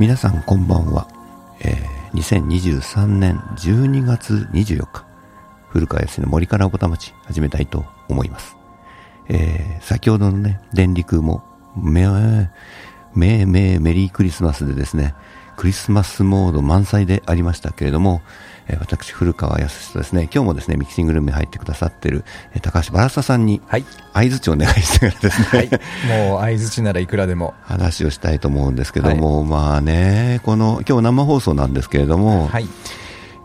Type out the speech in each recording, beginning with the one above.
皆さんこんばんは、えー、2023年12月24日古川康の森からおぼたまち始めたいと思います、えー、先ほどのね電力もめめめメリークリスマスでですねクリスマスモード満載でありましたけれども、えー、私、古川康とですね、今日もですね、ミキシングルームに入ってくださっている、えー、高橋バラサさんに、はい。合図をお願いしてからですね、はい。もう、相づちならいくらでも。話をしたいと思うんですけども、まあね、この、今日生放送なんですけれども、はい。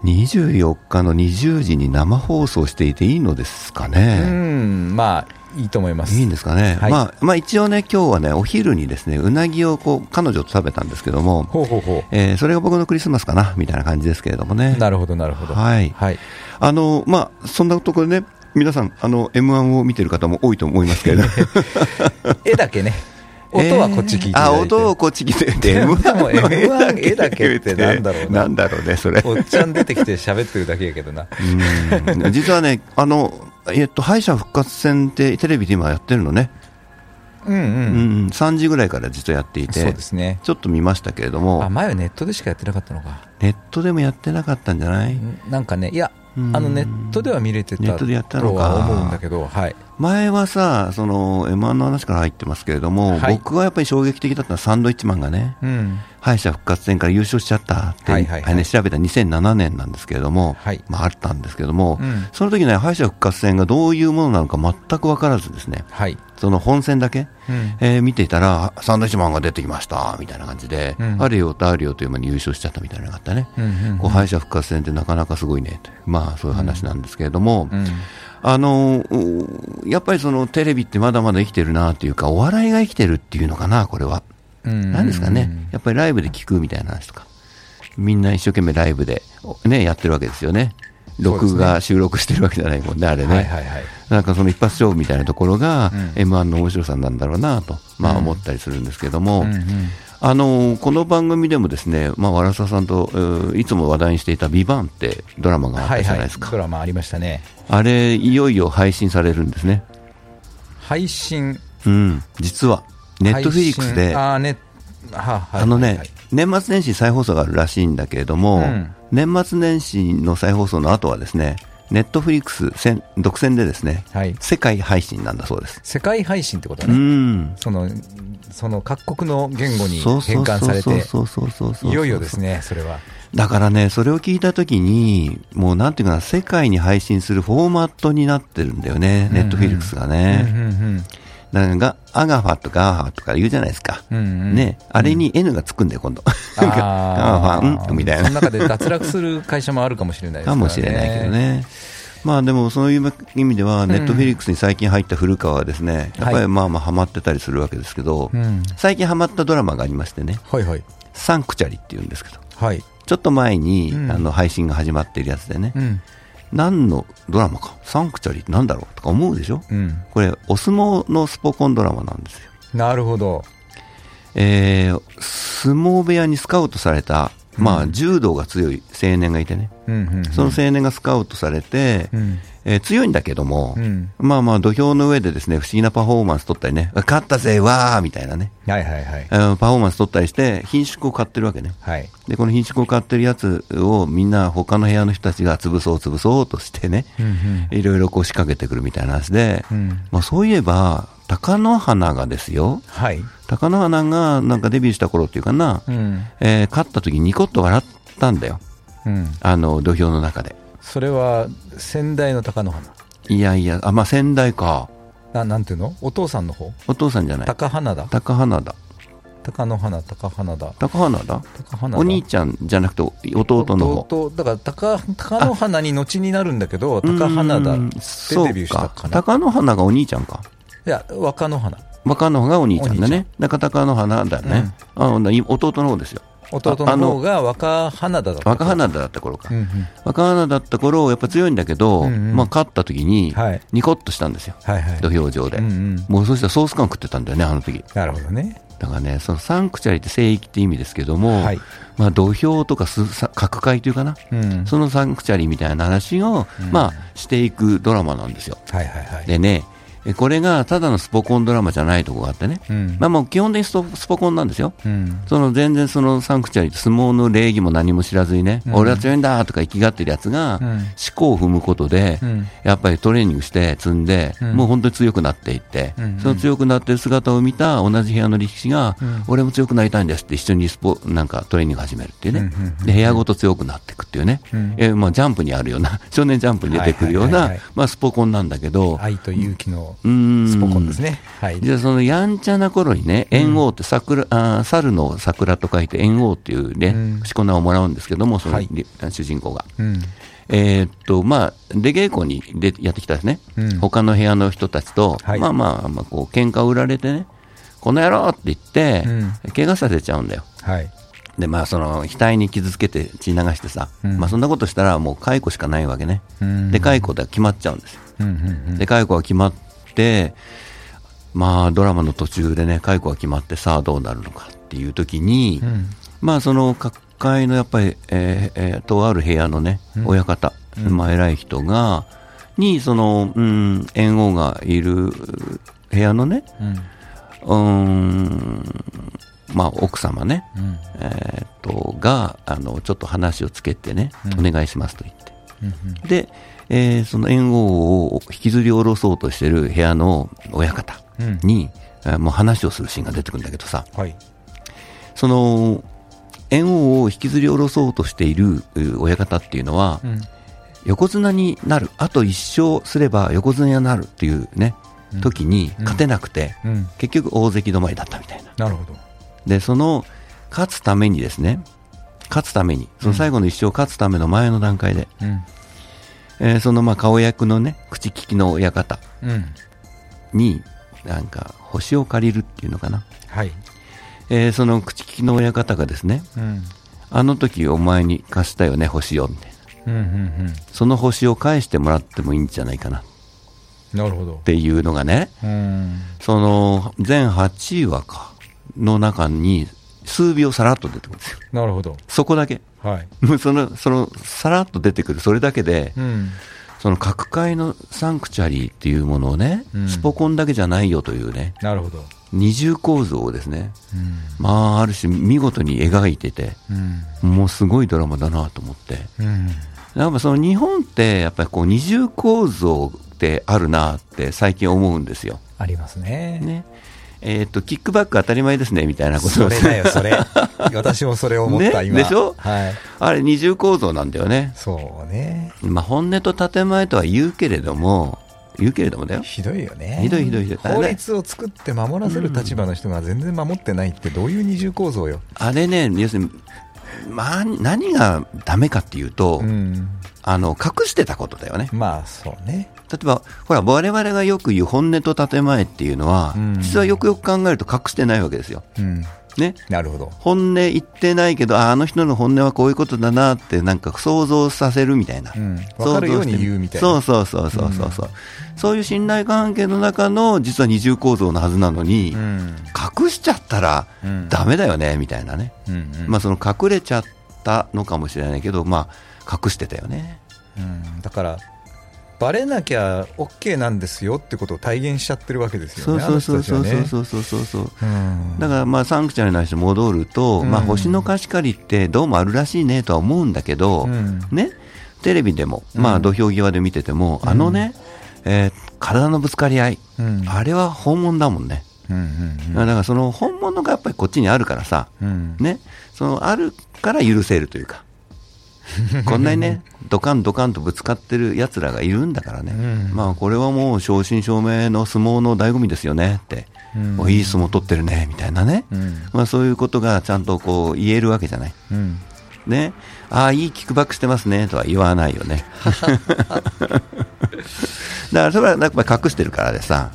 24日の20時に生放送していていいのですかうね。ん、まあ、いいと思います。いいんですかね、はいまあ、まあ一応ね、今日はね、お昼にですね、うなぎをこう彼女と食べたんですけども、ほうほうほえーそれが僕のクリスマスかな、みたいな感じですけれどもね。う。なるほど、なるほど。はいはい。あの、まあ、そんなところでね、皆さん、あの、M1 を見てる方も多いと思いますけれど。絵だけね。音はこっち聞いていただいて。あ、音をこっち聞いてて、でも M1 絵だけってなんだろうななんだろうね、それ。おっちゃん出てきて喋ってるだけやけどな。うん実はね、あの、えっと、敗者復活戦ってテレビで今やってるのね。うんうん。うん、3時ぐらいから実はやっていてそうで、すね。ちょっと見ましたけれどあ、も、前はネットでしかやってなかったのか。ネットでもやってなかったんじゃない？なんかね、いや、うんあのネットでは見れてたネットでやったのか。とは思うんだけど、はい。前はさ、その M1 の話から入ってますけれども、はい。僕はやっぱり衝撃的だったのはサンドイッチマンがね、うん。敗者復活戦から優勝しちゃったって、はいはいはい。ね調べた2007年なんですけれども、はい。まあ、あったんですけれども、うん。その時ね、敗者復活戦がどういうものなのか全く分からずですね、はい。その本戦だけ、うん。えー見ていたら、サンドイッチマンが出てきましたみたいな感じで、うんあるよとあるよという間に優勝しちゃったみたいなのがあったね、うんうんうんこう敗者復活戦ってなかなかすごいねとまあそういう話なんですけれども、うん。あのうやっぱりそのテレビってまだまだ生きてるなというか、お笑いが生きてるっていうのかな、これは。うんなんですかね、やっぱりライブで聞くみたいな話とか、みんな一生懸命ライブで、ね、やってるわけですよね。録画、収録してるわけじゃないもんね、あれね。はいはいはい。なんかその一発勝負みたいなところが、うん。M1 の面白さなんだろうなと、まあ、うん思ったりするんですけども、うんうん。あのこの番組でもですね、まあ、わらささんと、えーいつも話題にしていた「ビバンってドラマがあったじゃないですか、ドラマありましたね。あれ、いよいよ配信されるんですね、配信。うん、実は、ネットフィリックスで、あーね、ははいあのね、はいはい。年末年始再放送があるらしいんだけれども、うん年末年始の再放送の後はですね、ネットフリックス占独占でですね、はい。世界配信なんだそうです。世界配信ってことうね。ん。その、その各国の言語にそうそう変換されて、そうそうそうそうそういよいよですね、それは。だからね、それを聞いたときに、もうなんていうかな、世界に配信するフォーマットになってるんだよね、ネットフィリックスがうんね。うんだかアガファとかアーファとか言うじゃないですか。うんうんうんね、あれに N がつくんだよ、今度。あーファ、んみたいなその。中で脱落する会社もあるかもしれないですかね。からもしれないけど。ね。まあでもそういう意味では、ネットフィリックスに最近入った古川はですね、やっぱりまあまあハマってたりするわけですけど、うん。最近ハマったドラマがありましてね、はいはい。サンクチャリっていうんですけど、はい。ちょっと前に、うんあの配信が始まっているやつでね、うん。何のドラマか、サンクチャリってなんだろうとか思うでしょ？うん。これ、お相撲のスポコンドラマなんですよ。なるほど。えー相撲部屋にスカウトされた、まあ、柔道が強い青年がいてね、うんうんうん。その青年がスカウトされて、うん。えー強いんだけども、うん。まあまあ土俵の上でですね、不思議なパフォーマンス取ったりね、勝ったぜ、わーみたいなね、はいはいはい。えーパフォーマンス取ったりして、品種を買ってるわけね。はい。で、この品種を買ってるやつをみんな他の部屋の人たちが潰そう潰そうとしてね、うんいろいろこう仕掛けてくるみたいな話で、うん。まあそういえば、貴乃花がですよ、はい。貴乃花がなんかデビューした頃っていうかな、うん。えー勝った時にニコッと笑ったんだよ。うん。あの土俵の中で。それは、先代の貴乃花。いやいや、あ、まあ先代か。ななんていうの？お父さんの方？お父さんじゃない。高花だ高花だ。貴乃花、高花だ。高花だ？高花だお兄ちゃんじゃなくて弟の方。弟だから高貴乃花に後になるんだけど高花だうんでそうデビューしたかな貴乃花がお兄ちゃんか。いや若乃花若乃花がお兄ちゃんだね。だから貴乃花だね。あほんなら弟の方ですよ。弟の方が若花田だった若花田だった頃か。うんうん。若花田だった頃、やっぱ強いんだけど、うんうん。まあ勝った時にはい、ニコッとしたんですよ。はいはい。土俵上で。うんうん。もうそしたらソース感食ってたんだよね、あの時。なるほどね。だからね、そのサンクチャリって聖域って意味ですけども、はい。まあ土俵とかすさ角界というかな、うんそのサンクチャリみたいな話を、うん。まあしていくドラマなんですよ。はいはいはい。でね、えこれがただのスポコンドラマじゃないところがあってね、うん。まあ、もう基本的にスポコンなんですよ。うん。その全然そのサンクチュアリ相撲の礼儀も何も知らずにね、うん。俺は強いんだとか生きがってるやつが、うん。思考を踏むことで、うん。やっぱりトレーニングして積んで、うん。もう本当に強くなっていって、うん。その強くなってる姿を見た同じ部屋の力士が、うん。俺も強くなりたいんですって一緒にスポなんかトレーニング始めるっていうね、で部屋ごと強くなっていくっていうね、うん。えーまあ、ジャンプにあるような、少年ジャンプに出てくるようなまあスポコンなんだけど、愛と勇気のうーんスポコンですね。はい。じゃあそのやんちゃな頃にね、猿王って桜、あー猿の桜と書いて猿王っていうね、うんしこ名をもらうんですけども、その、はいり主人公が。うん。えーっと、まあ、出稽古にでやってきたですね、うん他の部屋の人たちと、はいまあまあ、まあ、こう、喧嘩を売られてね、この野郎って言って、うん怪我させちゃうんだよ。はい。で、まあ、その、額に傷つけて血流してさ、うんまあ、そんなことしたらもう解雇しかないわけね。うんで、解雇で決まっちゃうんですよ。うんうんうんで、解雇が決まって、まあ、ドラマの途中でね、解雇が決まって、さあどうなるのかっていう時に、うん。まあ、その各界のやっぱり、えーえーとある部屋のね、うん。親方、うん。まあ、偉い人が、に、その、うん、猿翁がいる部屋のね、うん。うん、まあ、奥様ね、うん。えー、と、が、あの、ちょっと話をつけてね、うん。お願いしますと言って。うん。で、えーその猿翁を引きずり下ろそうとしてる部屋の親方うん。に、えーもう話をするシーンが出てくるんだけどさ、はい。その、猿翁を引きずり下ろそうとしているう親方っていうのは、うん。横綱になる、あと一勝すれば横綱になるっていうね、うん。時にうん。勝てなくて、うん。結局大関止まりだったみたいな。なるほど。で、その、勝つためにですね、勝つために、その最後の一勝を勝つための前の段階で、うんえーそのまあ顔役のね、口利きの親方うんに、なんか、星を借りるっていうのかな。はい。えーその口利きの親方がですね、うんあの時お前に貸したよね、星を、みたいな。うんうんその星を返してもらってもいいんじゃないかな。なるほど。ていうのがね、うんその、全8話か、の中に、数秒さらっと出てくるんですよ。なるほど。そこだけ。はい。も うその、その、さらっと出てくる、それだけで、うんその各界のサンクチュアリーっていうものをね、うんスポコンだけじゃないよというね、なるほど。二重構造をですね、うんまあ、ある種見事に描いてて、うんもうすごいドラマだなと思って。うんやっぱその日本って、やっぱりこう二重構造ってあるなって最近思うんですよ。ありますね。ね。えっ、と、キックバック当たり前ですね、みたいなことをそれだよ、それ。私もそれを思った、今。ねでしょ？はい。あれ二重構造なんだよね。そうね。まあ本音と建前とは言うけれども、言うけれどもだよ。ひどいよね。ひどいひどいひどい法律を作って守らせる立場の人が全然守ってないってどういう二重構造よ。あれね、要するに、まあ、何がダメかっていうと、うん。あの、隠してたことだよね。まあ、そうね。例えば、ほら、我々がよく言う本音と建前っていうのは、うん実はよくよく考えると隠してないわけですよ。うん。ね。なるほど。本音言ってないけど、ああの人の本音はこういうことだなって、なんか想像させるみたいな。うんわかるように言うみたいなそうそうそうそうそうそう、そういう信頼関係の中の、実は二重構造のはずなのに、うん。隠しちゃったらうんダメだよね、みたいなね。うんうんまあ、その隠れちゃったのかもしれないけど、まあ、隠してたよね。うんだから、バレなきゃ OK なんですよってことを体現しちゃってるわけですよね。そうそうそうそうそうそうそうそう。うん。だからまあサンクチュアリの話に戻ると、うん。まあ星の貸し借りってどうもあるらしいねとは思うんだけど、うん。ね、テレビでも、うん。まあ土俵際で見てても、あのね、えー体のぶつかり合い、うん。あれは本物だもんね。うんうん。だからその本物がやっぱりこっちにあるからさ、うん。ね、そのあるから許せるというか、こんなにね、ドカンドカンとぶつかってる奴らがいるんだからね、うん。まあこれはもう正真正銘の相撲の醍醐味ですよねって、うん。おいい相撲取ってるねみたいなね、うん。まあ、そういうことがちゃんとこう言えるわけじゃない。うん。ね、ああ、いいキックバックしてますねとは言わないよね。だからそれはやっぱり隠してるからでさ、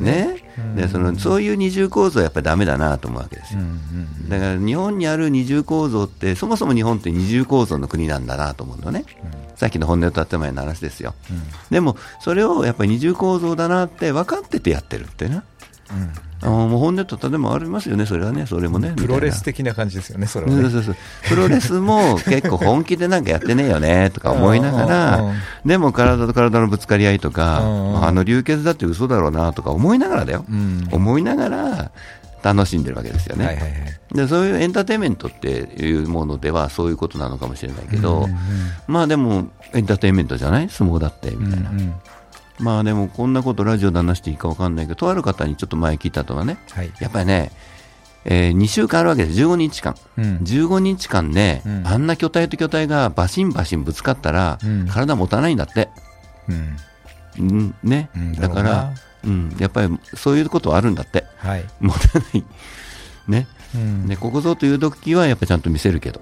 ね。ね、でそのそういう二重構造はやっぱりダメだなと思うわけですよ。だから日本にある二重構造って、そもそも日本って二重構造の国なんだなと思うのね、さっきの本音と建前の話ですよ。うんでも、それをやっぱり二重構造だなって分かっててやってるってな。あのもう本音とでもありますよね、それはね、それもね。プロレス的的な感じですよね、それはね。そうそうそうプロレスも結構本気でなんかやってねえよねとか思いながらん、でも体と体のぶつかり合いとか、ああの流血だって嘘だろうなとか思いながらだよ、うん。思いながら楽しんでるわけですよね。でそういうエンターテインメントっていうものではそういうことなのかもしれないけど、まあでもエンターテインメントじゃない？相撲だってみたいな、うんうんまあでもこんなことラジオで話していいか分かんないけどとある方にちょっと前聞いたのはねはい。やっぱりね、え2週間あるわけです15日間。うん。15日間ね、うん。あんな巨体と巨体がバシンバシンぶつかったら、うん。体持たないんだって、うん。うんねうんだからうん、やっぱりそういうことはあるんだって。はい。持たない。ね。うん。でここぞという時はやっぱちゃんと見せるけど、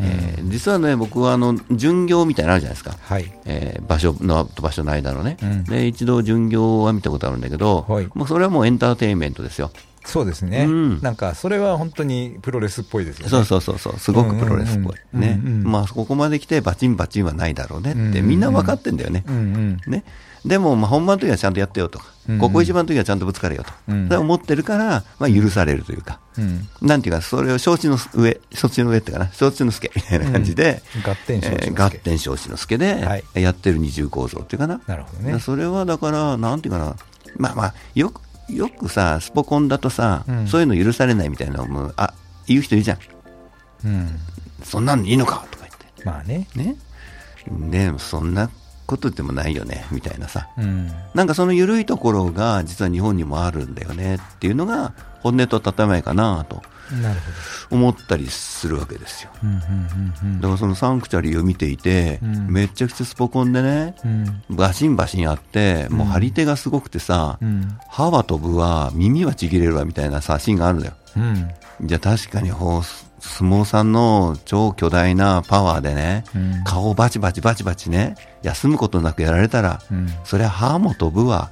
えー実はね僕はあの巡業みたいなのあるじゃないですか、はい。えー場所のと場所の間のね、うんで一度巡業は見たことあるんだけど、はいもうそれはもうエンターテインメントですよそうですね、うんなんかそれは本当にプロレスっぽいですよね。そうそうそうそう、すごくプロレスっぽい。うんうんうんねうんうん。まあ、ここまで来てバチンバチンはないだろうねって、みんな分かってんだよね。うんうんね。でも、まあ、本番の時はちゃんとやってよとかうんう、んここ一番の時はちゃんとぶつかれよと。うん思ってるから、まあ、許されるというか。うんなんていうか、それを承知の上、承知の上っていうかな、承知の助みたいな感じで、合点承知の助ではい、やってる二重構造っていうかな。なるほどね。それはだから、なんていうかな、まあまあ、よく、よくさ、スポコンだとさ、うんそういうの許されないみたいなのも、あ、言う人いるじゃん。うん。そんなのいいのかとか言って。まあね。ね。でもそんなことでもないよね、みたいなさ。うん。なんかその緩いところが実は日本にもあるんだよねっていうのが本音と建前かなと思ったりするわけですよ。だからそのサンクチャリーを見ていて、うんめっちゃくちゃスポコンでね、うん。バシンバシンあって、もううん張り手がすごくてさ、うん。歯は飛ぶわ、耳はちぎれるわみたいなさ、シーンがあるんだよ。うん。じゃあ確かに相撲さんの超巨大なパワーでね、うん顔をバチバチバチバチね、休むことなくやられたら、うんそりゃ歯も飛ぶわ、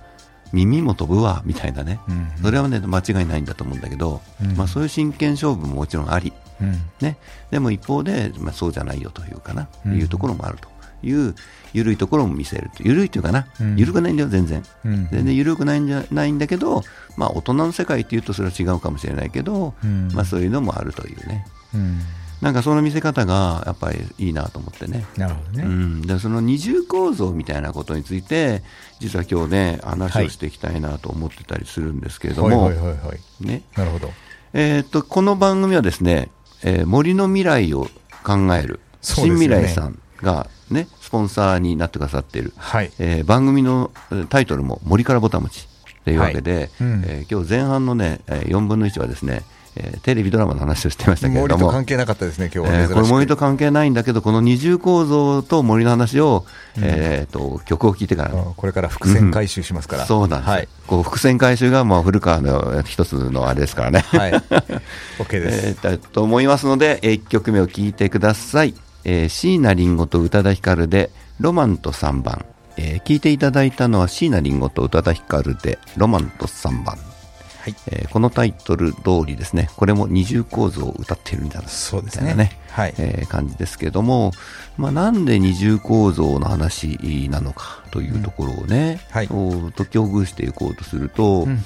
耳も飛ぶわ、みたいなね。うんそれはね、間違いないんだと思うんだけど、うんまあそういう真剣勝負ももちろんあり、うん。ね。でも一方で、まあそうじゃないよというかな、うんいうところもあるという、緩いところも見せると。緩いというかな、うん緩くないんだよ、全然。うん全然緩くないんじゃないんだけど、まあ大人の世界っていうとそれは違うかもしれないけど、うんまあそういうのもあるというね。うん。なんかその見せ方がやっぱりいいなと思ってね。なるほどね。うん、でその二重構造みたいなことについて、実は今日ね、話をしていきたいなと思ってたりするんですけれども、はいはいはいはい。ねなるほど。えーっとこの番組はですね、えー森の未来を考える、新未来さんが、ね、スポンサーになってくださっている、はい。えー番組のえータイトルも森からぼたもちというわけで、はいうんえー今日前半のね、えー4分の1はですね、えーテレビドラマの話をしてましたけれ森ども、と関係なかったですね、今日は。えーこれ森と関係ないんだけど、この二重構造と森の話を、えー、と曲を聴いてからこれから伏線回収しますから。そうなんですよ、はい。こう伏線回収がまあ古川の一つのあれですからね。はい。OK です。えーだと思いますので、え1曲目を聴いてください。えー椎名林檎と宇多田ヒカルで、ロマンと3番。えー聞いていただいたのは椎名林檎と宇多田ヒカルで、ロマンと3番。はい。えーこのタイトル通りですね、これも二重構造を歌っているんだな、そうですねみたいなね、はいえー感じですけれども、まあ、なんで二重構造の話なのかというところをね、はいこう解きほぐしていこうとすると、うん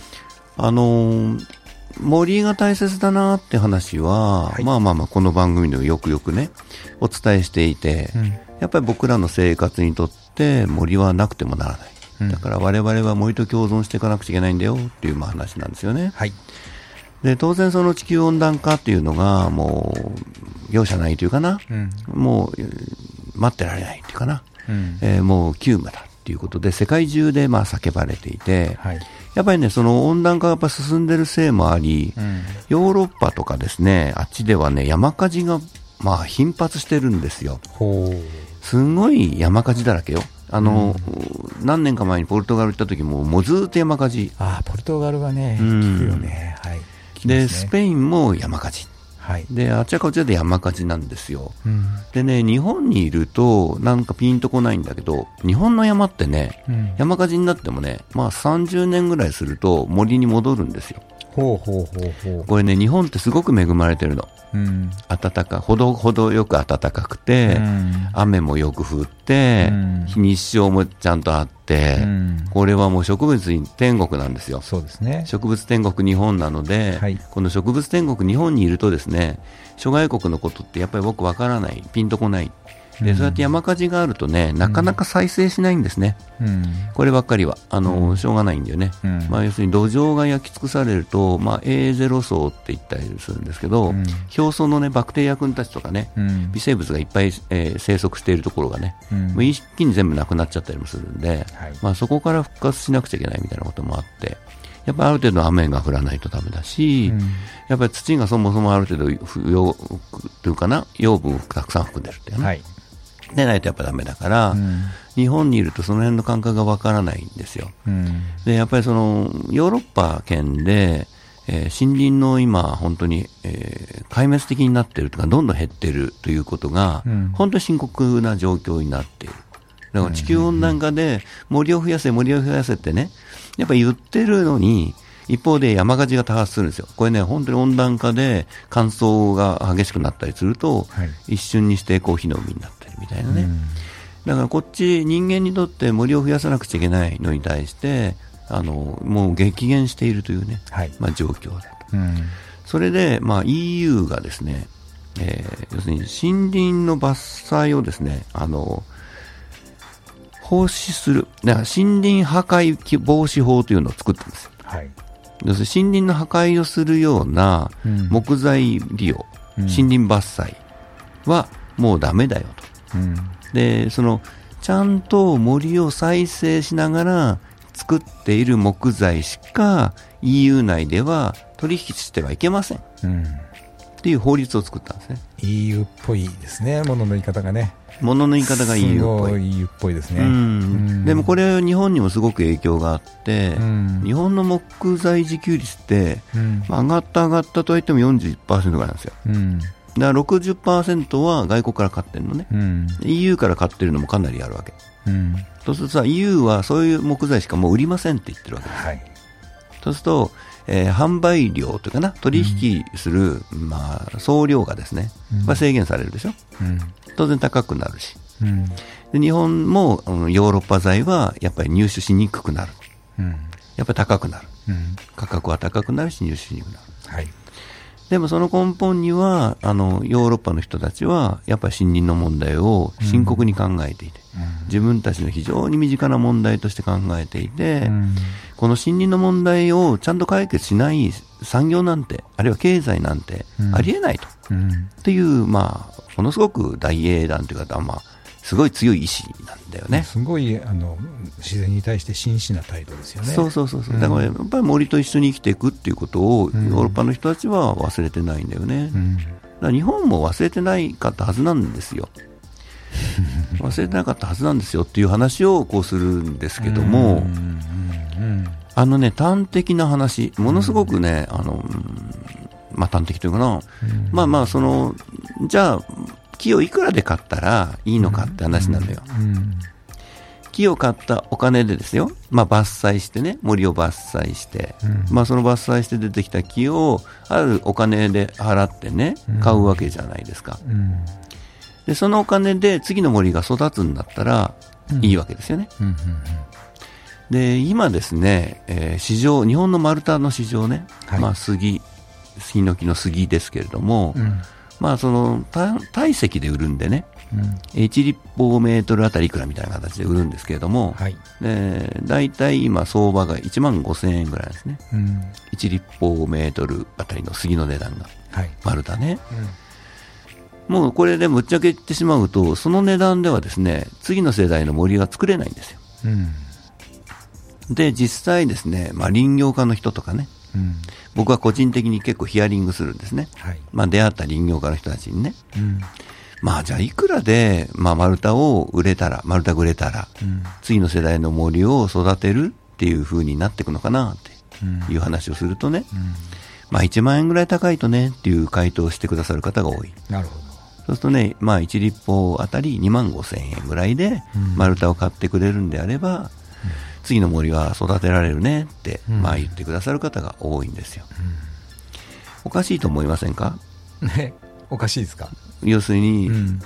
あのー森が大切だなって話は、はいまあまあまあこの番組でもよくよくねお伝えしていて、うんやっぱり僕らの生活にとって森はなくてもならない、うんだから我々は森と共存していかなくちゃいけないんだよっていうまあ話なんですよねはい。で当然その地球温暖化っていうのがもう容赦ないというかな、うん。もうえー待ってられないっていうかな、うん。えーもう急務だっていうことで世界中でまあ叫ばれていて、はい。やっぱりねその温暖化がやっぱ進んでるせいもあり、うん。ヨーロッパとかですねあっちではね山火事がまあ頻発してるんですよ。ほすごい山火事だらけよ。あの、何年か前にポルトガル行った時ももうずーっと山火事。ああ、ポルトガルはね、うん。聞くよね。はい。で、スペインも山火事はい。であちらこちらで山火事なんですようん。でね日本にいるとなんかピンとこないんだけど日本の山ってねうん山火事になってもねまあ30年ぐらいすると森に戻るんですよほうほうほうほう。これね日本ってすごく恵まれてるのうん。暖かほどほどよく暖かくて、うん雨もよく降って、うん日照もちゃんとあって、うんこれはもう植物に天国なんですよ。そうですね。植物天国日本なので、はいこの植物天国日本にいるとですね諸外国のことってやっぱり僕わからないピンとこないで、うん。そうやって山火事があるとねなかなか再生しないんですね、うん。こればっかりは。あの、うん。しょうがないんだよね、うん。まあ、要するに土壌が焼き尽くされると、まあ、A0 層って言ったりするんですけど、うん。表層のねバクテリア君たちとかねうん。微生物がいっぱい、えー生息しているところがね、うん。もう一気に全部なくなっちゃったりもするんで、はい。まあ、そこから復活しなくちゃいけないみたいなこともあって、やっぱりある程度雨が降らないとダメだし、うん。やっぱり土がそもそもある程度不養というかな、養分をたくさん含んでるっていうね、はい。でないとやっぱダメだから、うん日本にいるとその辺の感覚がわからないんですよ。うんで、やっぱりそのヨーロッパ圏で、えー森林の今、本当に、えー壊滅的になっているとか、どんどん減っているということが、うん本当に深刻な状況になっている。だから地球温暖化で森を増やせ、森を増やせってね、やっぱ言ってるのに、一方で山火事が多発するんですよ。これね、本当に温暖化で乾燥が激しくなったりすると、はい一瞬にしてこう火の海になってるみたいなね。うんだからこっち、人間にとって森を増やさなくちゃいけないのに対して、あのもう激減しているというね、はい。まあ、状況だと。うんそれで、まあ、EU がですね、えー要するに森林の伐採をですね、あの放止する、だから森林破壊防止法というのを作ったんですよ。はい。要するに森林の破壊をするようなうん木材利用、うん森林伐採はもうダメだよと。うんで、その、ちゃんと森を再生しながら作っている木材しか EU 内では取引してはいけませんっうんていう法律を作ったんですね。EU っぽいですね、ものの言い方がね。物の言い方が EU っぽい。EU っぽいですね。うん、でもこれ日本にもすごく影響があって、うん日本の木材自給率って、うんまあ上がった上がったとは言っても41%ぐらいなんですよ。うんだから60%は外国から買ってるのね。うん EU から買ってるのもかなりあるわけ。うんそうするとさ、EU はそういう木材しかもう売りませんって言ってるわけです。はい。そうすると、えー販売量というかな、取引する、まあ、総量がですね、うんまあ、制限されるでしょ。うん当然高くなるし。うんで日本もヨーロッパ材はやっぱり入手しにくくなる。うんやっぱり高くなる。うん価格は高くなるし入手しにくくなる。はい。でもその根本には、あの、ヨーロッパの人たちは、やっぱり森林の問題を深刻に考えていて、自分たちの非常に身近な問題として考えていて、うん。この森林の問題をちゃんと解決しない産業なんて、あるいは経済なんてうん。ありえないと。うん。っていう、まあ、ものすごく大英断というか、まあ、すごい強い意志なんだよね。すごいあの自然に対して真摯な態度ですよね。そうそうそうそう、うんだからやっぱり森と一緒に生きていくっていうことを、うんヨーロッパの人たちは忘れてないんだよね。うんだから日本も忘れてないかったはずなんですよ。忘れてなかったはずなんですよっていう話をこうするんですけども、あのね、端的な話、ものすごくね、あの、うんまあ端的というかな、うんまあまあ、その、じゃあ、木をいくらで買ったらいいのかって話なのよ。うん。木を買ったお金でですよ、まあ伐採してね、森を伐採して、うん。まあその伐採して出てきた木を、あるお金で払ってねうん、買うわけじゃないですか。うん。で、そのお金で次の森が育つんだったらうん。いいわけですよね。うんで、今ですね、えー市場、日本の丸太の市場ね、はい。まあ杉、ヒノキの杉ですけれども、うんうんまあそのた体積で売るんでね、うん。1立方メートルあたりいくらみたいな形で売るんですけれども、はい。で大体今相場が1万5000円ぐらいですね。うん。1立方メートルあたりの杉の値段が。はい。丸太ね。もうこれでぶっちゃけ言ってしまうと、その値段ではですね、次の世代の森が作れないんですよ。うん。で、実際ですね、まあ林業家の人とかね、うん僕は個人的に結構ヒアリングするんですね。はい。まあ出会った林業家の人たちにね。うん。まあじゃあいくらで、まあ丸太を売れたら、丸太が売れたら、うん。次の世代の森を育てるっていう風になっていくのかなってうん。いう話をするとね、うん。まあ1万円ぐらい高いとねっていう回答をしてくださる方が多い。なるほど。そうするとね、まあ1立方あたり2万5千円ぐらいでうん。丸太を買ってくれるんであれば、次の森は育てられるねって、うんまあ言ってくださる方が多いんですよ。おかしいと思いませんか？ねおかしいですか？要するに、うん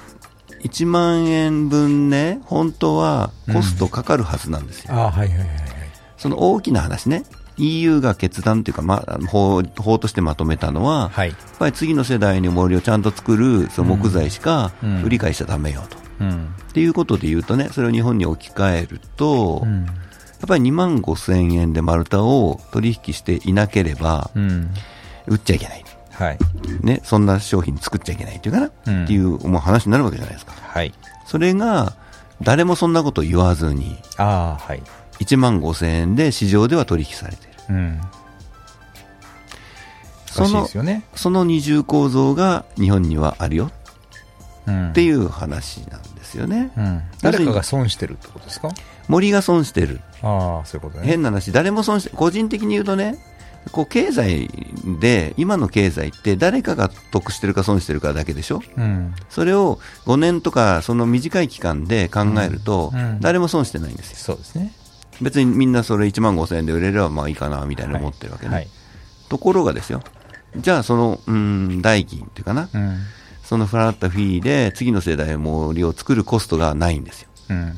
1万円分ね、本当はコストかかるはずなんですよ。あはいはいはいはい。その大きな話ね、EU が決断というか、まあ、法法としてまとめたのは、はい。やっぱり次の世代に森をちゃんと作るその木材しかうん売り買いしちゃだめよと。うん。っていうことで言うとね、それを日本に置き換えると、うん。やっぱり2万5千円で丸太を取引していなければ、うん。売っちゃいけない。はい。ね、そんな商品作っちゃいけないっていうかな、うんっていうもう話になるわけじゃないですか。はい。それが、誰もそんなこと言わずに、ああ、はい。1万5千円で市場では取引されている。うん。そのですよね。その二重構造が日本にはあるようん。っていう話なんですよね。うん。誰かが損してるってことですか？森が損してる。ああ、そういうことね。変な話、誰も損して、個人的に言うとね、こう経済で、今の経済って誰かが得してるか損してるかだけでしょ？うん。それを5年とかその短い期間で考えると誰も損してないんですよ。そうですね。別にみんなそれ1万5000円で売れればまあいいかなみたいな思ってるわけね。はい。ところがですよ、じゃあその、うん、代金っていうかな、うん。その払ったフィーで次の世代森を作るコストがないんですよ。うん。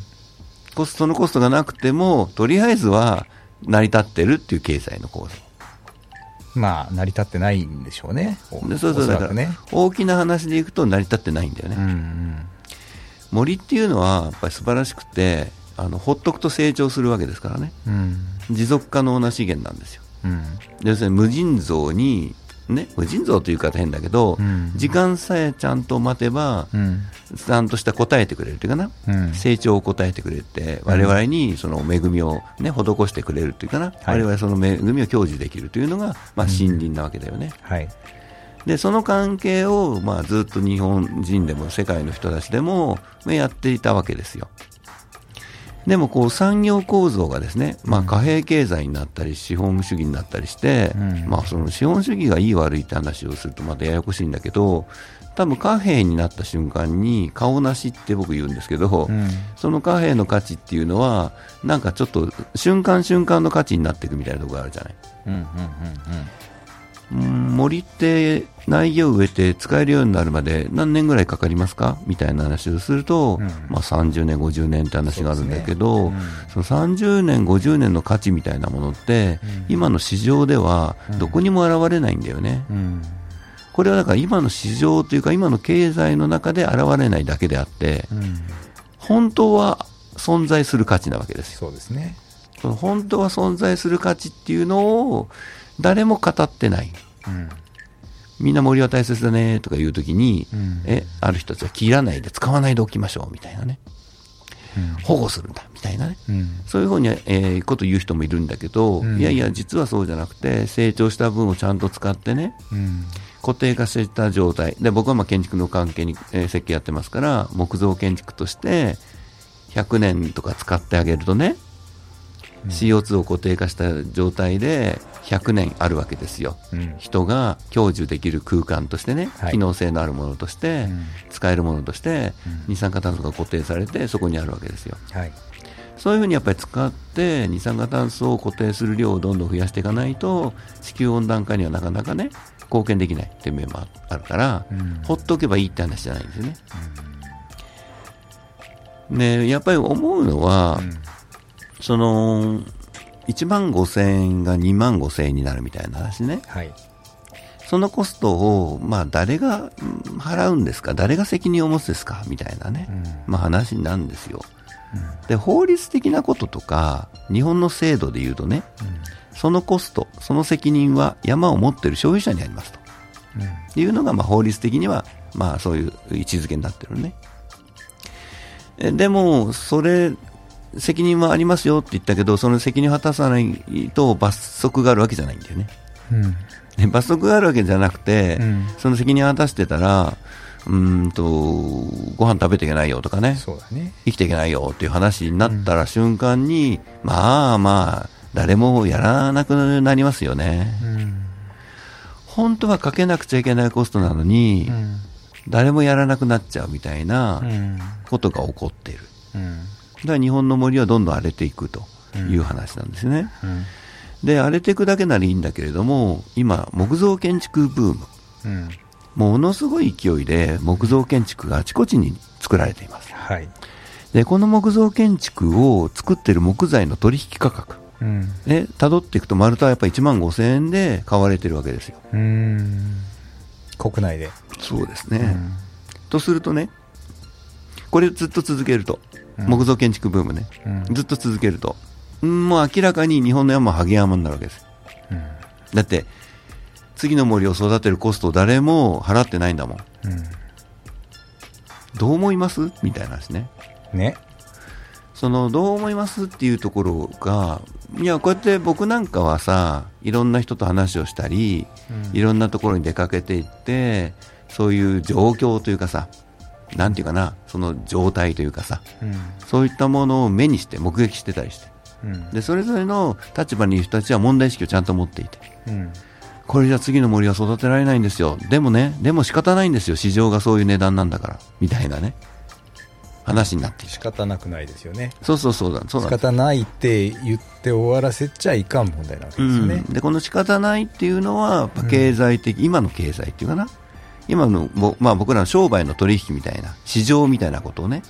コストのコストがなくても、とりあえずは成り立ってるっていう経済の構造。まあ、成り立ってないんでしょうね。そうそうだからね。大きな話でいくと成り立ってないんだよね。うんうん。森っていうのはやっぱり素晴らしくて、あのほっとくと成長するわけですからね。うん。持続可能な資源なんですよ。うん。要するに無尽蔵に、ね、無尽蔵という方変だけど、うん時間さえちゃんと待てば、うん。ちゃんとした答えてくれるというかな、うん成長を答えてくれて、我々にその恵みを、ね、施してくれるというかな、はい我々その恵みを享受できるというのが、まあ、森林なわけだよね。はい。で、その関係を、まあ、ずっと日本人でも世界の人たちでも、まあやっていたわけですよ。でも、こう、産業構造がですね、まあ、貨幣経済になったり、資本主義になったりして、うんまあ、その資本主義がいい悪いって話をするとまたややこしいんだけど、多分貨幣になった瞬間に顔なしって僕言うんですけど、うん。その貨幣の価値っていうのは、なんかちょっと瞬間瞬間の価値になっていくみたいなところがあるじゃない。うん。うん。うん森って苗木を植えて使えるようになるまで何年ぐらいかかりますか？みたいな話をすると、うんまあ、30年、50年って話があるんだけど、そその30年、50年の価値みたいなものって、今の市場ではどこにも現れないんだよね。これはだから今の市場というか今の経済の中で現れないだけであって、うん。本当は存在する価値なわけですよ。そうですね。その本当は存在する価値っていうのを誰も語ってない。うん。みんな森は大切だねとか言うときに、うんえ、ある人たちは切らないで使わないでおきましょうみたいなね。保護するんだみたいなね。うん。そういうふうに、えーこと言う人もいるんだけど、うんいやいや、実はそうじゃなくて、成長した分をちゃんと使ってね、うん。固定化してた状態。で、僕はまあ建築の関係に、えー設計やってますから、木造建築として、100年とか使ってあげるとね、CO2 を固定化した状態で100年あるわけですよ。うん。人が享受できる空間としてね、はい機能性のあるものとして、うん使えるものとして、うん二酸化炭素が固定されて、そこにあるわけですよ。はい。そういうふうにやっぱり使って、二酸化炭素を固定する量をどんどん増やしていかないと、地球温暖化にはなかなかね、貢献できないっていう面もあるから、うんほっとけばいいって話じゃないんですよね。ねやっぱり思うのは、その、1万5千円が2万5千円になるみたいな話ね。はい。そのコストを、まあ、誰がうん払うんですか？誰が責任を持つですか？みたいなね、うんまあ、話なんですよ。で、法律的なこととか、日本の制度で言うとね、そのコスト、その責任は山を持っている所有者にありますと。いうのが、まあ、法律的には、まあ、そういう位置づけになってるね。えでも、それ、責任はありますよって言ったけど、その責任を果たさないと罰則があるわけじゃないんだよね。うん。ね罰則があるわけじゃなくて、うんその責任を果たしてたら、うーんと、ご飯食べていけないよとかね、そうだね。生きていけないよっていう話になったら瞬間に、まあまあ、誰もやらなくなりますよね。うん。本当はかけなくちゃいけないコストなのに、誰もやらなくなっちゃうみたいなうん。ことが起こっている。うん。だから日本の森はどんどん荒れていくという話なんですね。うん。で、荒れていくだけならいいんだけれども、今、木造建築ブーム。うん。ものすごい勢いで木造建築があちこちに作られています。はい。で、この木造建築を作ってる木材の取引価格、うん。ね、辿っていくと丸太はやっぱり1万5000円で買われてるわけですよ。国内で。そうですね。うんとするとね、これずっと続けると、うん木造建築ブームね、うんずっと続けると、うんもう明らかに日本の山はハゲ山になるわけです。うんだって、次の森を育てるコストを誰も払ってないんだもん。どう思います？みたいな話ね。うん。ね。その、どう思いますっていうところが、いや、こうやって僕なんかはさ、いろんな人と話をしたり、いろんなところに出かけていって、そういう状況というかさ、なんていうかな、その状態というかさ、うん。そういったものを目にして、目撃してたりして。うん。で、それぞれの立場にいる人たちは問題意識をちゃんと持っていて。うん。これじゃ次の森は育てられないんですよ。でもね、でも仕方ないんですよ。市場がそういう値段なんだから。みたいなね。話になって。仕方なくないですよね。そうそうそうだ。そう仕方ないって言って終わらせちゃいかん問題なわけですよね。うん、でこの仕方ないっていうのは、経済的、今の経済っていうかな、今の、ぼまあ、僕らの商売の取引みたいな、市場みたいなことをね、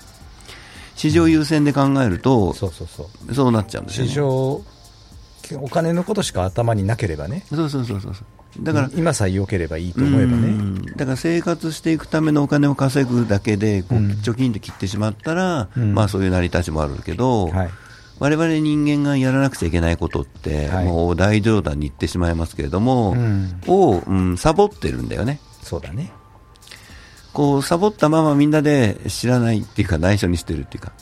市場優先で考えると、そうそうそう。そうなっちゃうんですよ、ね。市場、お金のことしか頭になければね。そうそうそうそう。だから、今さえ良ければいいと思えばうね。んだから生活していくためのお金を稼ぐだけでこう、うん貯金と切ってしまったら、うんまあそういう成り立ちもあるけど、はい。我々人間がやらなくちゃいけないことって、はいもう大冗談に言ってしまいますけれども、うんを、うん、サボってるんだよね。そうだね。こう、サボったままみんなで知らないっていうか、内緒にしてるっていうか。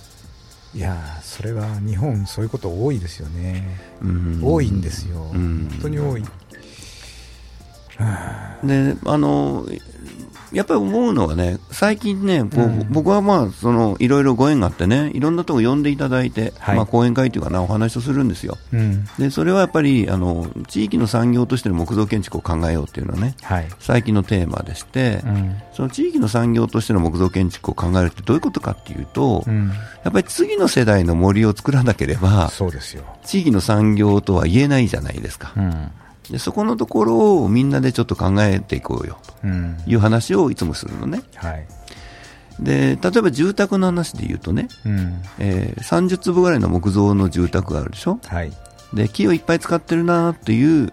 いやーそれは日本そういうこと多いですよね。うん多いんですよ。うん本当に多い。はで、あの、やっぱり思うのはね、最近ね、こううん僕はまあ、その、いろいろご縁があってね、いろんなとこ呼んでいただいて、はいまあ、講演会というかな、お話をするんですよ。あうん。で、それはやっぱり、あの、地域の産業としての木造建築を考えようっていうのはね、はい。最近のテーマでして、うん。その地域の産業としての木造建築を考えるってどういうことかっていうと、うん。やっぱり次の世代の森を作らなければ、そうですよ。地域の産業とは言えないじゃないですか。うん。でそこのところをみんなでちょっと考えていこうようん。という話をいつもするのね。はい。で、例えば住宅の話で言うとね、うん。えー30坪ぐらいの木造の住宅があるでしょはい。で、木をいっぱい使ってるなっていう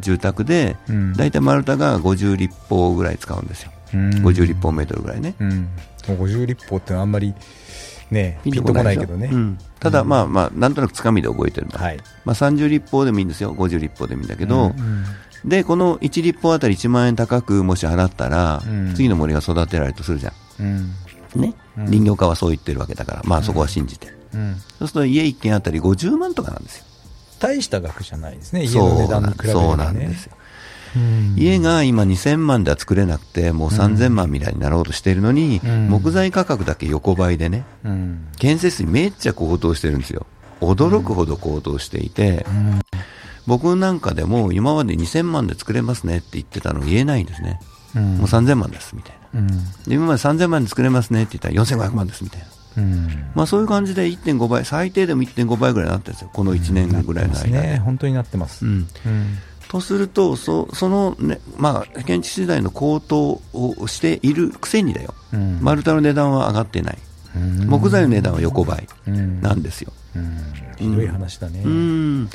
住宅で、うんだいたい丸太が50立方ぐらい使うんですよ。うん50立方メートルぐらいね。うん。もう50立方ってあんまりね、ピンとこないけどね。うんただ、まあまあ、なんとなくつかみで覚えてるんだ。はい。まあ、30立方でもいいんですよ。50立方でもいいんだけど、うんで、この1立方あたり1万円高くもし払ったら、うん次の森が育てられるとするじゃうん。ん。ね？うん林業家はそう言ってるわけだから、まあそこは信じて。うん。そうすると家1軒あたり50万とかなんですよ。大した額じゃないですね、家の値段に比べね。そうなんですよ。うん家が今2000万では作れなくて、もう3000万未来になろうとしているのに、うん木材価格だけ横ばいでね、うん。建設費めっちゃ高騰してるんですよ。驚くほど高騰していて、うん。僕なんかでも今まで2000万で作れますねって言ってたの言えないんですね。うんもう3000万ですみたいな。今まで3000万で作れますねって言ったら4500万ですみたいな。うん。まあそういう感じで1.5倍、最低でも1.5倍ぐらいになってるんですよ。この1年ぐらいの間ね。本当になってます。うん。うん。とすると、そそのね、まあ、建築資材の高騰をしているくせにだよ。うん丸太の値段は上がってない。うん木材の値段は横ばいうんなんですよ。うんひどい話だね。うん。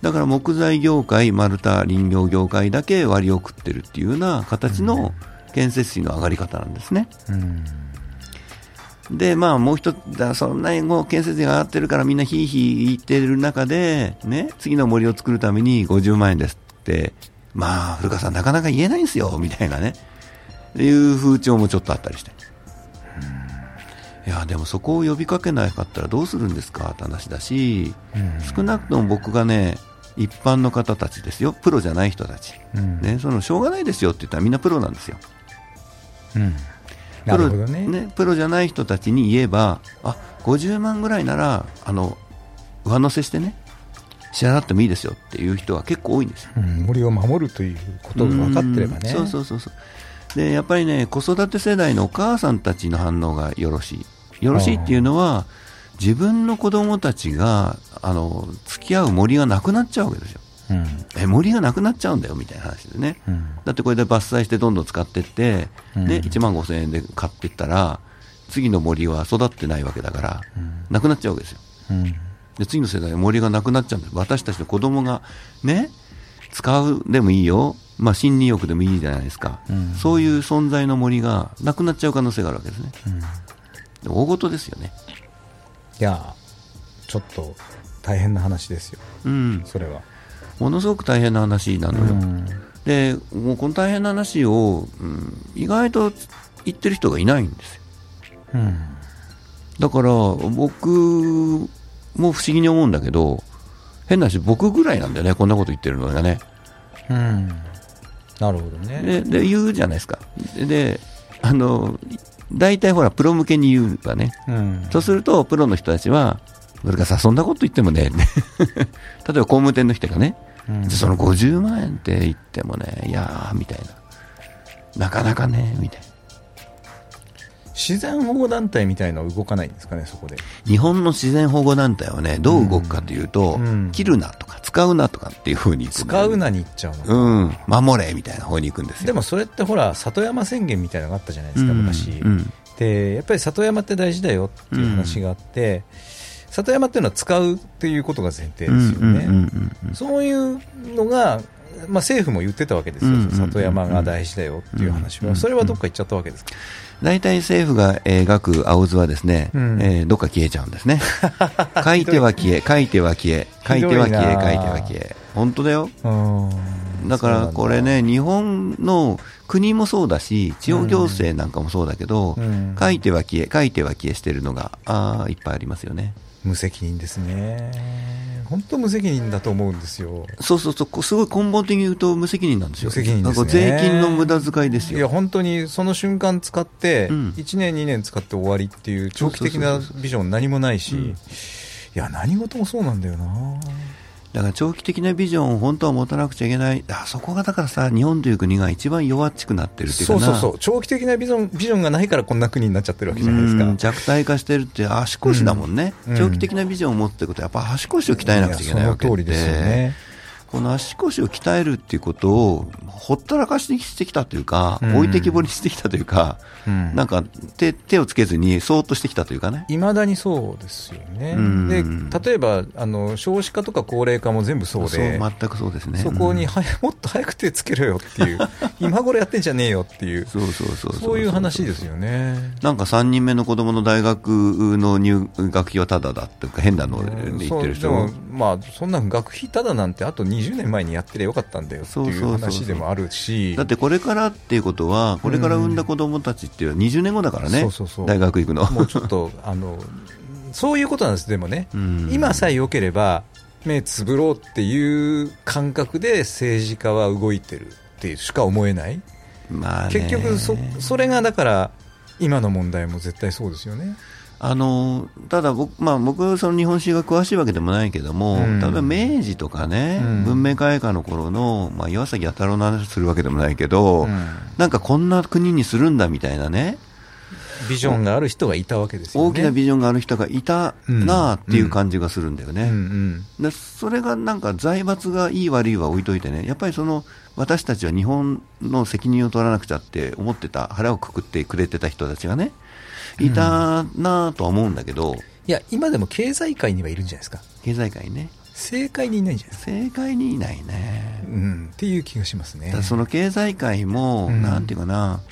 だから木材業界、丸太林業業界だけ割を食ってるっていうような形の建設費の上がり方なんですね。うん。で、まあもう一つ、だそんなにもう建設費が上がってるからみんなひいひい言ってる中で、ね、次の森を作るために50万円ですって、まあ古川さんなかなか言えないんですよ、みたいなね、いう風潮もちょっとあったりして。いや、でもそこを呼びかけなかったらどうするんですかって話だし、うん少なくとも僕がね、一般の方たちですよ、プロじゃない人たち。うんね、そのしょうがないですよって言ったらみんなプロなんですよ。うん。なるほどね。プロじゃない人たちに言えば、あ50万ぐらいならあの上乗せしてね、支払ってもいいですよっていう人が結構多いんですよ。うん森を守るということが分かってればね。うんそうそうそうそう。で、やっぱりね、子育て世代のお母さんたちの反応がよろしい。よろしいっていうのは、自分の子供たちが、あの、付き合う森がなくなっちゃうわけですよ。うんえ森がなくなっちゃうんだよみたいな話でね、うんだってこれで伐採してどんどん使ってって、うんで1万5000円で買っていったら、次の森は育ってないわけだから、うんなくなっちゃうわけですよ。うんで次の世代は森がなくなっちゃうんです私たちの子供がね使うでもいいよ、まあ、森林浴でもいいじゃないですか、うん。そういう存在の森がなくなっちゃう可能性があるわけですね。うん。で大事ですよね。いやちょっと大変な話ですよ。うん。それは。ものすごく大変な話なのよ、うん。でもうこの大変な話を、うん意外と言ってる人がいないんですよ。うん。だから僕も不思議に思うんだけど変な話僕ぐらいなんだよねこんなこと言ってるのがね。うん。なるほどね。でで言うじゃないですか。でであの大体ほらプロ向けに言うわね。うん。そうするとプロの人たちはそれからさそんなこと言ってもね 例えば工務店の人がね、うんでその50万円って言ってもねいやーみたいな。なかなかねみたいな自然保護団体みたいのは動かないんですかねそこで。日本の自然保護団体はねどう動くかというと、うん切るなとか使うなとかっていうふうに使うなに行っちゃうのうん。守れみたいな方に行くんですよ。でもそれってほら里山宣言みたいなのがあったじゃないですか、うん昔、うん。でやっぱり里山って大事だよっていう話があって、里山っていうのは使うっていうことが前提ですよね、そういうのが、まあ、政府も言ってたわけですよ、里山が大事だよっていう話は、うんそれはどっか行っちゃったわけですか、大体政府が描く青図はですね、うん。えーどっか消えちゃうんですね。書いては消え、書いては消え、書いては消え、書いては消え。本当だよ。うん。だからこれね、ね、日本の国もそうだし、地方行政なんかもそうだけど、うん。書いては消え、書いては消えしてるのが、あーいっぱいありますよね。無責任ですね、本当無責任だと思うんですよ。そうそうそう。こ、すごい根本的に言うと無責任なんですよ。無責任ね。税金の無駄遣いですいやよ。本当にその瞬間使って、うん。1年、2年使って終わりっていう長期的なビジョン何もないし、うん。いや、何事もそうなんだよな、だから長期的なビジョンを本当は持たなくちゃいけない。あそこがだからさ、日本という国が一番弱っちくなってるっていうかな。そうそうそう、長期的なビジョンビジョンがないからこんな国になっちゃってるわけじゃないですか。うん弱体化してるって足腰だもんね、うん長期的なビジョンを持つってことはやっぱ足腰を鍛えなくちゃいけないわけでやその通りですよね。この足腰を鍛えるっていうことをほったらかしにしてきたというか、うん。置いてきぼりにしてきたというか、うん。なんか手手をつけずにそーっとしてきたというかね。いまだにそうですよね、うん。で例えばあの少子化とか高齢化も全部そうで、そう全くそうですね。そこにうん。はや もっと早く手つけろよっていう、今頃やってんじゃねえよっていう、そうそうそうそういう話ですよね。なんか3人目の子供の大学の入学費はタダだっていうか変なので言ってる人も、まあ、そんな学費ただなんてあと20年前にやってりゃよかったんだよっていう話でもあるし。だってこれからっていうことは、これから産んだ子供たちっていうのは20年後だからね、そうそうそう。大学行くの。もうちょっとあのそういうことなんです。でもね、うん。今さえ良ければ目つぶろうっていう感覚で政治家は動いてるっていうしか思えない。まあね。結局そそれがだから今の問題も絶対そうですよねあのただ僕、まあ、僕、その日本史が詳しいわけでもないけども、うん。例えば明治とかね、うん。文明開化の頃の、まあ、岩崎弥太郎の話するわけでもないけど、うん。なんかこんな国にするんだみたいなね、ビジョンがある人がいたわけですよね。大きなビジョンがある人がいたなあっていう感じがするんだよね。うん。うん。でそれがなんか財閥がいい悪いは置いといてね、やっぱりその私たちは日本の責任を取らなくちゃって思ってた、腹をくくってくれてた人たちがね、いたなぁとは思うんだけど、いや今でも経済界にはいるんじゃないですか。経済界ね、政界にいないんじゃないですか、正解にいないね。うん、っていう気がしますね。その経済界も、うん。なんていうかな、ず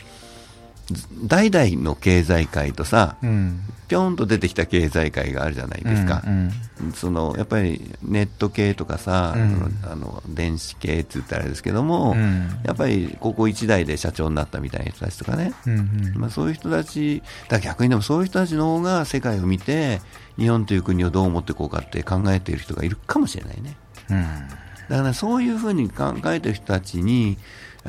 代々の経済界とさ、うん。ぴょんと出てきた経済界があるじゃないですか。うんそのやっぱりネット系とかさ、うん。あの電子系って言ったらあれですけども、うん。やっぱりここ1代で社長になったみたいな人たちとかね、うんうん。まあ、そういう人たち、だ逆にでもそういう人たちの方が世界を見て、日本という国をどう思っていこうかって考えている人がいるかもしれないね。うん。だから、そういうふうに考えている人たちに、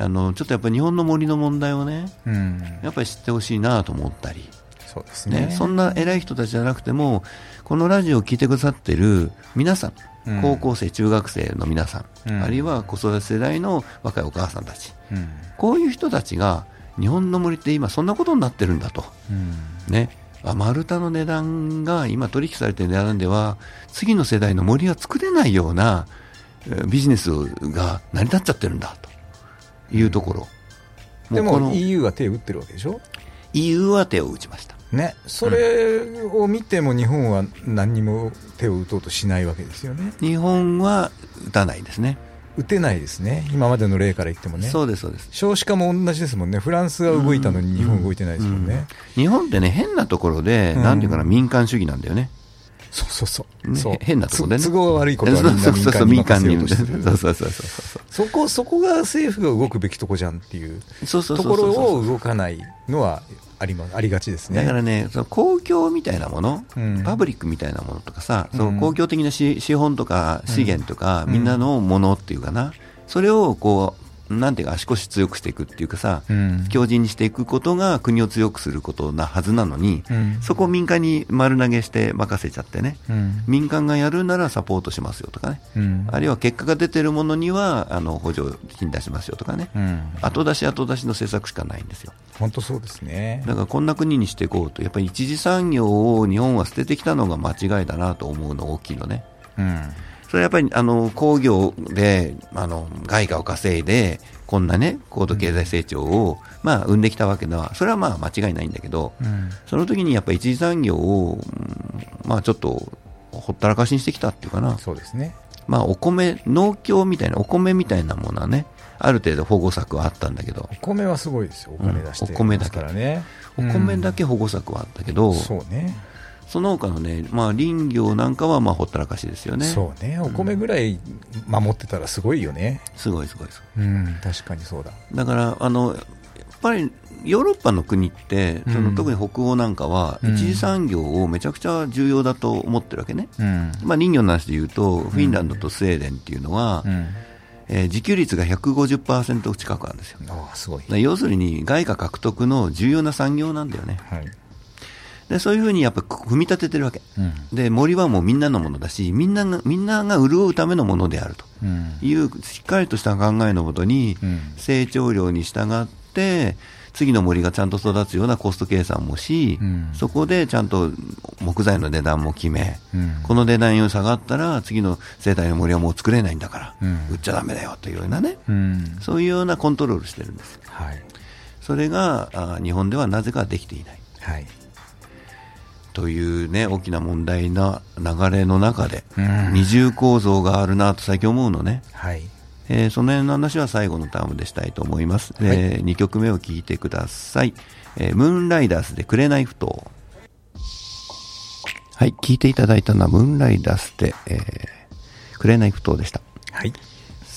あのちょっとやっぱり日本の森の問題をね、うん。やっぱり知ってほしいなと思ったり、そうですね。ね、そんな偉い人たちじゃなくても、このラジオを聞いてくださってる皆さん、うん。高校生、中学生の皆さん、うん。あるいは子育て世代の若いお母さんたち、うん。こういう人たちが、日本の森って今、そんなことになってるんだと。うん。ね、あ丸太の値段が今取引されている値段では次の世代の森は作れないようなえービジネスが成り立っちゃってるんだというところ、でも EU は手を打ってるわけでしょ？EU は手を打ちました。ね、それを見ても日本は何にも手を打とうとしないわけですよね、日本は打たないですね。打てないですね、今までの例から言ってもね、そうです、そうです。少子化も同じですもんね、フランスが動いたのに日本動いてないですもんね、日本ってね、変なところで、うん。なんていうかな、民間主義なんだよね。そうそうそう、ねそう変なとこでねつ都合が悪いことはみんなそうそうそう民間に。任せようとしてるそうそうそうそうそこそこが政府が動くべきとこじゃんっていうそうそうとこそうそうろを動かないのはありますありがちですね。だからね、その公共みたいなもの、うんパブリックみたいなものとかさ、うんその公共的な資資本とか資源とか、うんみんなのものっていうかな、それをこう、なんていうか、足腰強くしていくっていうかさ、うん。強靭にしていくことが国を強くすることなはずなのに、うん。そこを民間に丸投げして任せちゃってね、うん。民間がやるならサポートしますよとかね、うん。あるいは結果が出てるものにはあの補助金出しますよとかね、うん。後出し後出しの政策しかないんですよ。本当そうですね。だからこんな国にしていこうと、やっぱり一次産業を日本は捨ててきたのが間違いだなと思うの大きいのね。うんそれはやっぱりあの工業であの外貨を稼いで、こんなね、高度経済成長を、まあ、生んできたわけだは、それはまあ間違いないんだけど、うんその時にやっぱり一次産業を、うんまあちょっとほったらかしにしてきたっていうかな、そうですね。まあお米、農協みたいな、お米みたいなものはね、ある程度保護策はあったんだけどお、米はすごいですよ、お金出してうんお米だけますからね。お米だけ、け保護策はあったけど、そうね。その他のね、まあ林業なんかはまあほったらかしですよね。そうね。お米ぐらい守ってたらすごいよね。すごいすごいすごうん、確かにそうだ。い。だから、あの、やっぱりヨーロッパの国って、そのうん特に北欧なんかは、うん一次産業をめちゃくちゃ重要だと思ってるわけね。うん。まあ林業の話で言うと、フィンランドとスウェーデンっていうのは、うん。えー自給率が150%近くあるんですよ。ああ、すごい。ら要するに外貨獲得の重要な産業なんだよね。はい。でそういうふうにやっぱ組み立ててるわけ。うん。で森はもうみんなのものだし、みんながみんなが潤うためのものであるとうん。いうしっかりとした考えのもとに、うん成長量に従って、次の森がちゃんと育つようなコスト計算もし、うんそこでちゃんと木材の値段も決め、うんこの値段より下がったら、次の世代の森はもう作れないんだから、うん売っちゃだめだよというようなね、うん。そういうようなコントロールしてるんです。はい。それがあ日本ではなぜかできていない。はい。というね、大きな問題な流れの中で、うん二重構造があるなと最近思うのね。はい。えーその辺の話は最後のタームでしたいと思います。はいえ2曲目を聴いてください。えームーンライダースで紅不当。はい、聴いていただいたのはムーンライダースで、えー、紅不当でした。はい。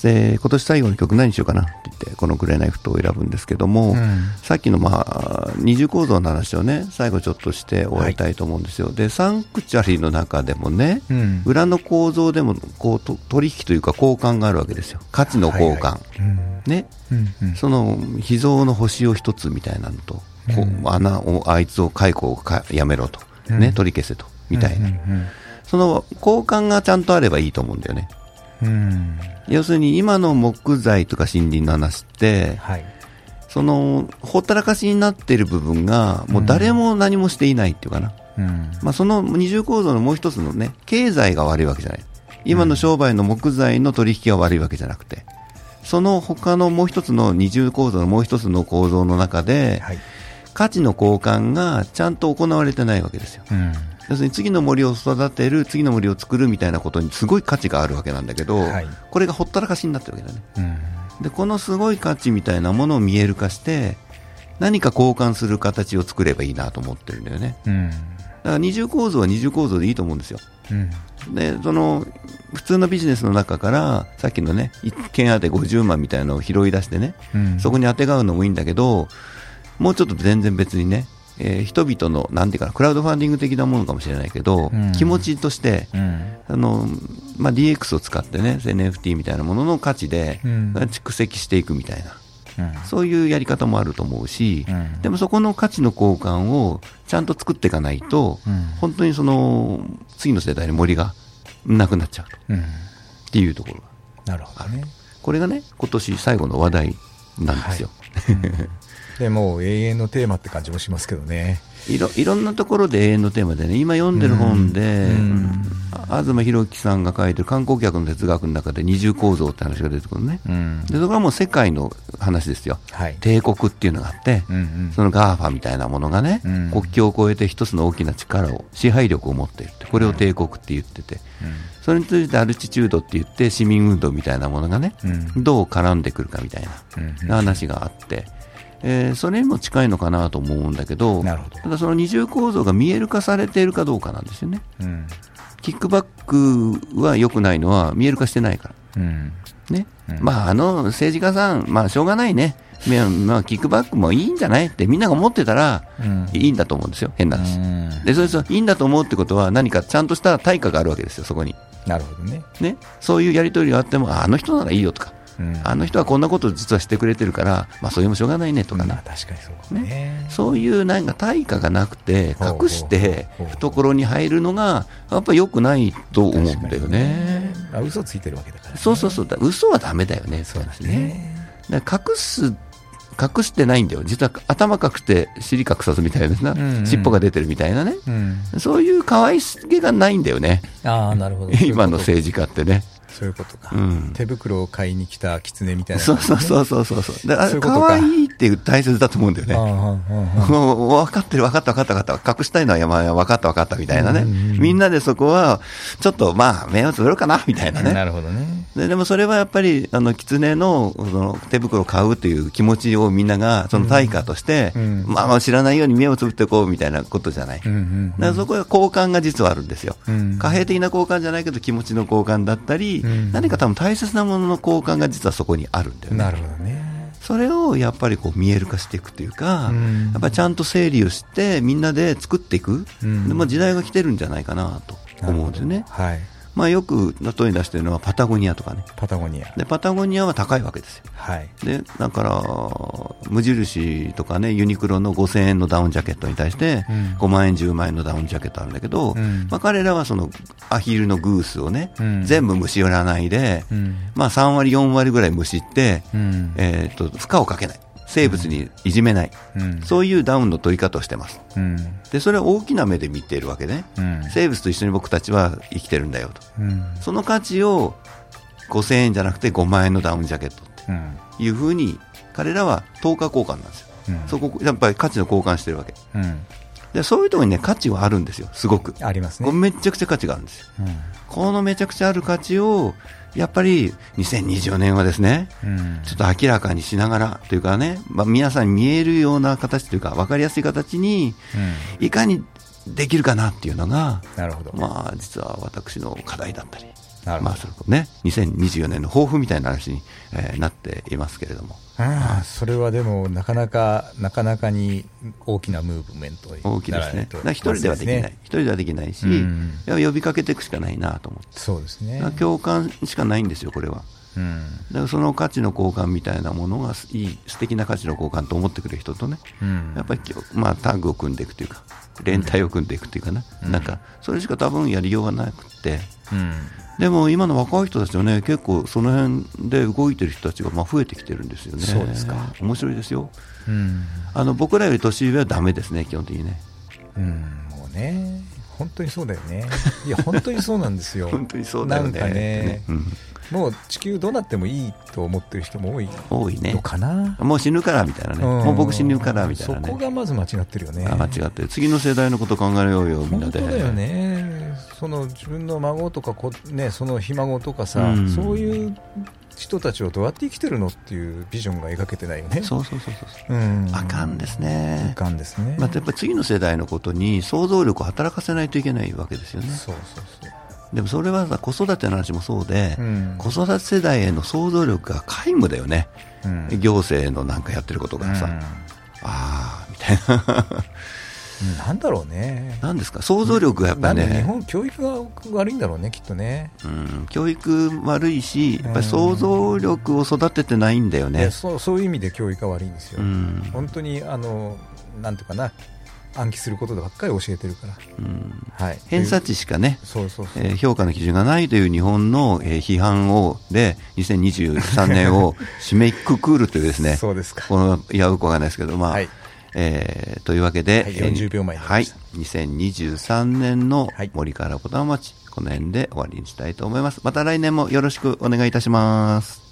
で今年最後の曲何しようかなって言って、この紅不当を選ぶんですけども、うんさっきのまあ、二重構造の話をね、最後ちょっとして終わりたいと思うんですよ。で、サンクチュアリの中でもね、うん裏の構造でもこうと取引というか交換があるわけですよ。価値の交換。はいはいうんね。うんうんその秘蔵の星を一つみたいなのと、こううん穴を、あいつを解雇をかやめろと、うんね、取り消せと、みたいな。うんうんその交換がちゃんとあればいいと思うんだよね。うん要するに今の木材とか森林の話って、はい。その、ほったらかしになっている部分が、もう誰も何もしていないっていうかな。うんまあ、その二重構造のもう一つのね、経済が悪いわけじゃない。今の商売の木材の取引が悪いわけじゃなくて、その他のもう一つの二重構造のもう一つの構造の中で、はい。価値の交換がちゃんと行われてないわけですよ。うん要するに次の森を育てる、次の森を作るみたいなことにすごい価値があるわけなんだけど、はいこれがほったらかしになってるわけだね。うんで、このすごい価値みたいなものを見える化して、何か交換する形を作ればいいなと思ってるんだよね。うんだから二重構造は二重構造でいいと思うんですよ。うんで、その、普通のビジネスの中から、さっきのね、一件当て50万みたいなのを拾い出してね、うんそこに当てがうのもいいんだけど、もうちょっと全然別にね、えー人々の、なんていうかな、クラウドファンディング的なものかもしれないけど、うん。気持ちとして、うん。あの、まあ、DX を使ってね、NFT みたいなものの価値で、うん。蓄積していくみたいな、うん。そういうやり方もあると思うし、うん。でもそこの価値の交換をちゃんと作っていかないと、うん。本当にその、次の世代に森がなくなっちゃうと。うん。っていうところがなるほどね。これがね今年最後の話題なんですよ、でもう永遠のテーマって感じもしますけどね。いろいろんなところで永遠のテーマでね、今読んでる本で、うん東浩紀さんが書いてる観光客の哲学の中で二重構造って話が出てくるのね。うん。でそこはもう世界の話ですよ。はい。帝国っていうのがあって、うんうん。その GAFA みたいなものがね、うん。国境を越えて一つの大きな力を、支配力を持っているって、これを帝国って言ってて、それについてアルチチュードって言って、市民運動みたいなものがね、うん。どう絡んでくるかみたいうん。な話があって、えーそれにも近いのかなと思うんだけど、なるほどただその二重構造が見える化されているかどうかなんですよね。うんキックバックは良くないのは見える化してないから。うんね。うんまあ、あの政治家さん、まあ、しょうがないね。まあまあ、キックバックもいいんじゃないってみんなが思ってたら、うんいいんだと思うんですよ。変な話。うんで、それそういいんだと思うってことは何かちゃんとした対価があるわけですよ、そこに。なるほどね。ね。そういうやり取りがあっても、ああの人ならいいよとか、うんあの人はこんなこと実はしてくれてるから、まあ、それもしょうがないねとかね。まあ確かにそうね。そういうなんか対価がなくて、隠して懐に入るのが、やっぱり良くないと思うんだよね。あ嘘ついてるわけだからね。そうそうそう、だ嘘はダメだよね、そうですね。だ隠す、隠してないんだよ。実は頭隠して尻隠さずみたいな、んうん尻尾が出てるみたいなね。うん。そういう可愛げがないんだよね。ああ、なるほど。今の政治家ってね。そういうことか。うん手袋を買いに来た狐みたいなそう感じね。そうそうそうそう。だからこ愛いっていう大切だと思うんだよね。分かってる、分かった、分かった、分かった、隠したいのは山分かった、分かったみたいなね、みんなでそこは、ちょっとまあ、目をつぶるかなみたいなね、なるほどね。ででもそれはやっぱり、あの狐のその手袋を買うという気持ちをみんなが、その対価として、うんまあまあ知らないように目をつぶっていこうみたいなことじゃない。うんうんだからそこは交換が実はあるんですよ、うん貨幣的な交換じゃないけど、気持ちの交換だったり、うん何か多分大切なものの交換が実はそこにあるんだよね。なるほどね。それをやっぱりこう見える化していくというか、うんやっぱりちゃんと整理をして、みんなで作っていく、うんでまあ、時代が来てるんじゃないかなと思うんですよね。はい。まあ、よく例え出してるのはパタゴニアとかね。パタゴニア。で、パタゴニアは高いわけですよ。はい。で、だから、無印とかね、ユニクロの5000円のダウンジャケットに対して、うん5万円、10万円のダウンジャケットあるんだけど、うんまあ、彼らはそのアヒルのグースをね、うん全部虫寄らないで、うんまあ、3割、4割ぐらい虫って、うんえー、と負荷をかけない、生物にいじめない、うんそういうダウンの取り方をしてます。うんで、それは大きな目で見ているわけね。うん生物と一緒に僕たちは生きてるんだよと。うんその価値を5000円じゃなくて5万円のダウンジャケットってうんいうふうに、彼らは等価交換なんですよ。うんそこ、やっぱり価値の交換してるわけ。うんで、そういうところにね、価値はあるんですよ、すごく。ありますねめちゃくちゃ価値があるんですよ。うんこのめちゃくちゃある価値を、やっぱり2024年はですね、うん。ちょっと明らかにしながらというかね、まあ、皆さんに見えるような形というか、分かりやすい形に、いかにできるかなっていうのが、なるほど。まあ、実は私の課題だったり、なるほど。まあ、それこね、2024年の抱負みたいな話に、えーなっていますけれども、ああそれはでもなかなかなかなかに大きなムーブメントに大きいですね。一人ではできない。まず一人ではできないし、うん呼びかけていくしかないなと思って。そうですね共感しかないんですよ、これは。うんだからその価値の交換みたいなものがいい、素敵な価値の交換と思ってくれる人とね、うんやっぱりきょ、まあ、タッグを組んでいくというか、連帯を組んでいくというかね、なんか、それしか多分やりようがなくって、うんでも今の若い人たちはね、結構その辺で動いてる人たちがまあ増えてきてるんですよね。そうですか。面白いですよ。うんあの僕らより年上はダメですね、基本的にね。うんもうね本当にそうだよねいや本当にそうなんですよ 本当にそうだよね。なんかねうんもう地球どうなってもいいと思ってる人も多い多いねの。かな、もう死ぬからみたいなね。もう僕死ぬからみたいなね。そこがまず間違ってるよねあ間違ってる次の世代のこと考えようよ、みんなで。本当だよねその自分の孫とかこ、ね、そのひ孫とかさ、うんそういう人たちをどうやって生きてるのっていうビジョンが描けてないよねそうそうそうそう。うんあかんですねあ。かんですね、またやっぱり次の世代のことに想像力を働かせないといけないわけですよね。そうそうそうでもそれはさ、子育ての話もそうで、うん。子育て世代への想像力が皆無だよね。うん。行政のなんかやってることがさ、うん。ああ、みたいな。なんだろうね。なんですか、想像力がやっぱりね、日本教育が悪いんだろうねきっとね。うん、教育悪いし、やっぱり想像力を育ててないんだよね。そうそういう意味で教育が悪いんですよ、うん。本当にあのなんていうかな暗記することばっかり教えてるから、うん。はい、偏差値しかね、そうそうそう、えー評価の基準がないという日本の、えー批判をで2023年を締めくくるというですね そうですか。このいやよくわかんないですけど、まあはい。えーというわけで、はいえー40秒前はいました。2023年のはい。森から小玉町、この辺で終わりにしたいと思います。また来年もよろしくお願いいたします